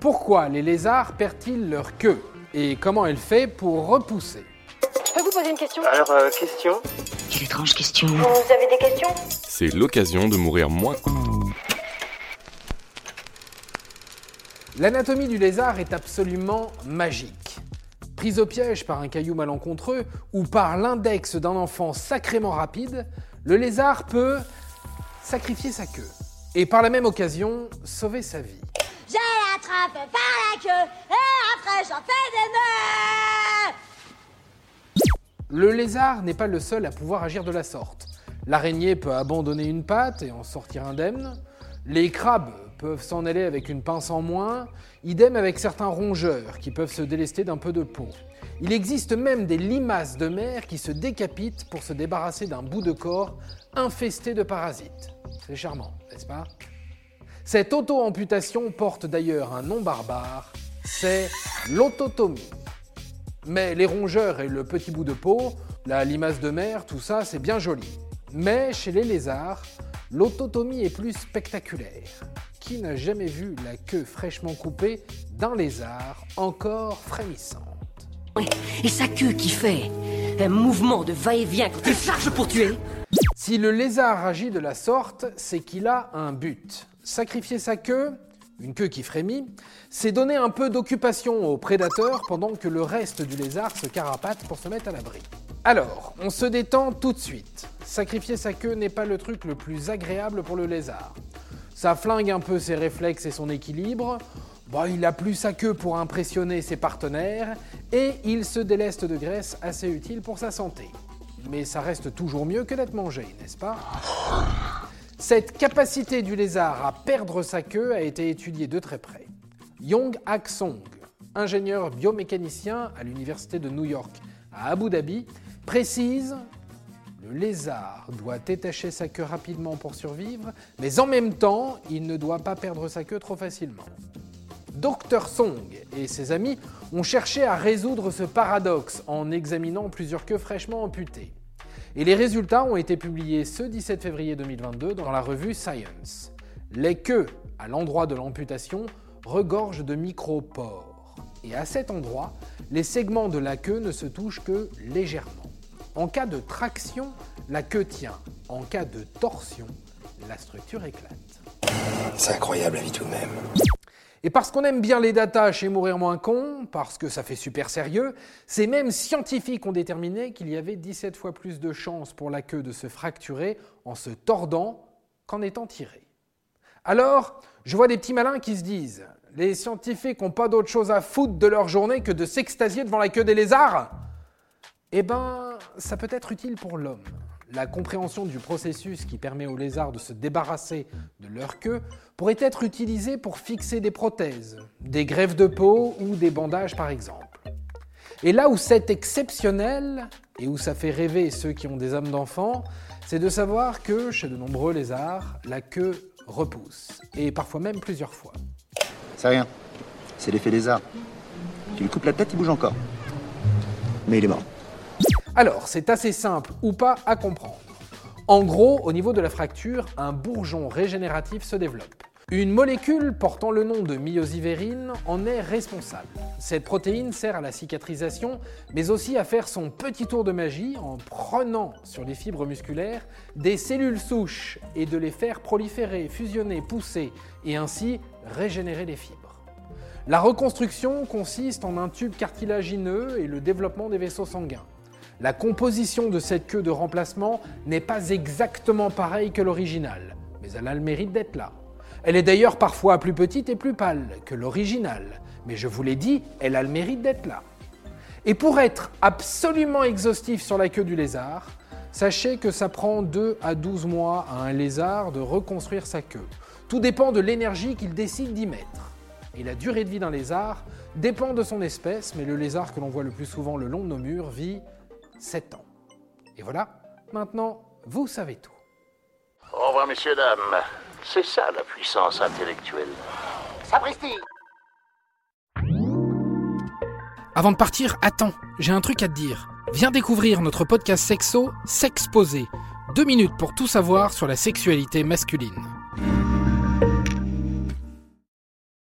Pourquoi les lézards perdent-ils leur queue Et comment elle fait pour repousser Je peux vous poser une question Alors, euh, question Quelle étrange question. Vous avez des questions C'est l'occasion de mourir moins. L'anatomie du lézard est absolument magique. Prise au piège par un caillou malencontreux ou par l'index d'un enfant sacrément rapide, le lézard peut sacrifier sa queue et par la même occasion sauver sa vie. Je par la queue et après j'en fais des Le lézard n'est pas le seul à pouvoir agir de la sorte. L'araignée peut abandonner une patte et en sortir indemne. Les crabes peuvent s'en aller avec une pince en moins. Idem avec certains rongeurs qui peuvent se délester d'un peu de peau. Il existe même des limaces de mer qui se décapitent pour se débarrasser d'un bout de corps infesté de parasites. C'est charmant, n'est-ce pas? Cette auto-amputation porte d'ailleurs un nom barbare, c'est l'autotomie. Mais les rongeurs et le petit bout de peau, la limace de mer, tout ça, c'est bien joli. Mais chez les lézards, l'autotomie est plus spectaculaire. Qui n'a jamais vu la queue fraîchement coupée d'un lézard encore frémissante? Et sa queue qui fait un mouvement de va-et-vient quand il charge pour tuer? Si le lézard agit de la sorte, c'est qu'il a un but. Sacrifier sa queue, une queue qui frémit, c'est donner un peu d'occupation au prédateur pendant que le reste du lézard se carapate pour se mettre à l'abri. Alors, on se détend tout de suite. Sacrifier sa queue n'est pas le truc le plus agréable pour le lézard. Ça flingue un peu ses réflexes et son équilibre. Bon, il a plus sa queue pour impressionner ses partenaires et il se déleste de graisse assez utile pour sa santé. Mais ça reste toujours mieux que d'être mangé, n'est-ce pas? Cette capacité du lézard à perdre sa queue a été étudiée de très près. Yong Hak Song, ingénieur biomécanicien à l'université de New York à Abu Dhabi, précise le lézard doit détacher sa queue rapidement pour survivre, mais en même temps, il ne doit pas perdre sa queue trop facilement. Dr Song et ses amis ont cherché à résoudre ce paradoxe en examinant plusieurs queues fraîchement amputées. Et les résultats ont été publiés ce 17 février 2022 dans la revue Science. Les queues, à l'endroit de l'amputation, regorgent de micropores. Et à cet endroit, les segments de la queue ne se touchent que légèrement. En cas de traction, la queue tient. En cas de torsion, la structure éclate. C'est incroyable la vie tout de même. Et parce qu'on aime bien les datas chez Mourir Moins Con, parce que ça fait super sérieux, ces mêmes scientifiques ont déterminé qu'il y avait 17 fois plus de chances pour la queue de se fracturer en se tordant qu'en étant tirée. Alors, je vois des petits malins qui se disent Les scientifiques n'ont pas d'autre chose à foutre de leur journée que de s'extasier devant la queue des lézards Eh ben, ça peut être utile pour l'homme. La compréhension du processus qui permet aux lézards de se débarrasser de leur queue pourrait être utilisée pour fixer des prothèses, des greffes de peau ou des bandages par exemple. Et là où c'est exceptionnel et où ça fait rêver ceux qui ont des âmes d'enfant, c'est de savoir que chez de nombreux lézards, la queue repousse, et parfois même plusieurs fois. C'est rien. C'est l'effet lézard. Tu lui coupes la tête, il bouge encore. Mais il est mort. Alors, c'est assez simple ou pas à comprendre. En gros, au niveau de la fracture, un bourgeon régénératif se développe. Une molécule portant le nom de myosivérine en est responsable. Cette protéine sert à la cicatrisation, mais aussi à faire son petit tour de magie en prenant sur les fibres musculaires des cellules souches et de les faire proliférer, fusionner, pousser et ainsi régénérer les fibres. La reconstruction consiste en un tube cartilagineux et le développement des vaisseaux sanguins. La composition de cette queue de remplacement n'est pas exactement pareille que l'original, mais elle a le mérite d'être là. Elle est d'ailleurs parfois plus petite et plus pâle que l'original, mais je vous l'ai dit, elle a le mérite d'être là. Et pour être absolument exhaustif sur la queue du lézard, sachez que ça prend 2 à 12 mois à un lézard de reconstruire sa queue. Tout dépend de l'énergie qu'il décide d'y mettre. Et la durée de vie d'un lézard dépend de son espèce, mais le lézard que l'on voit le plus souvent le long de nos murs vit 7 ans. Et voilà, maintenant, vous savez tout. Au revoir, messieurs, dames. C'est ça la puissance intellectuelle. Sapristi Avant de partir, attends, j'ai un truc à te dire. Viens découvrir notre podcast sexo, S'exposer. Deux minutes pour tout savoir sur la sexualité masculine.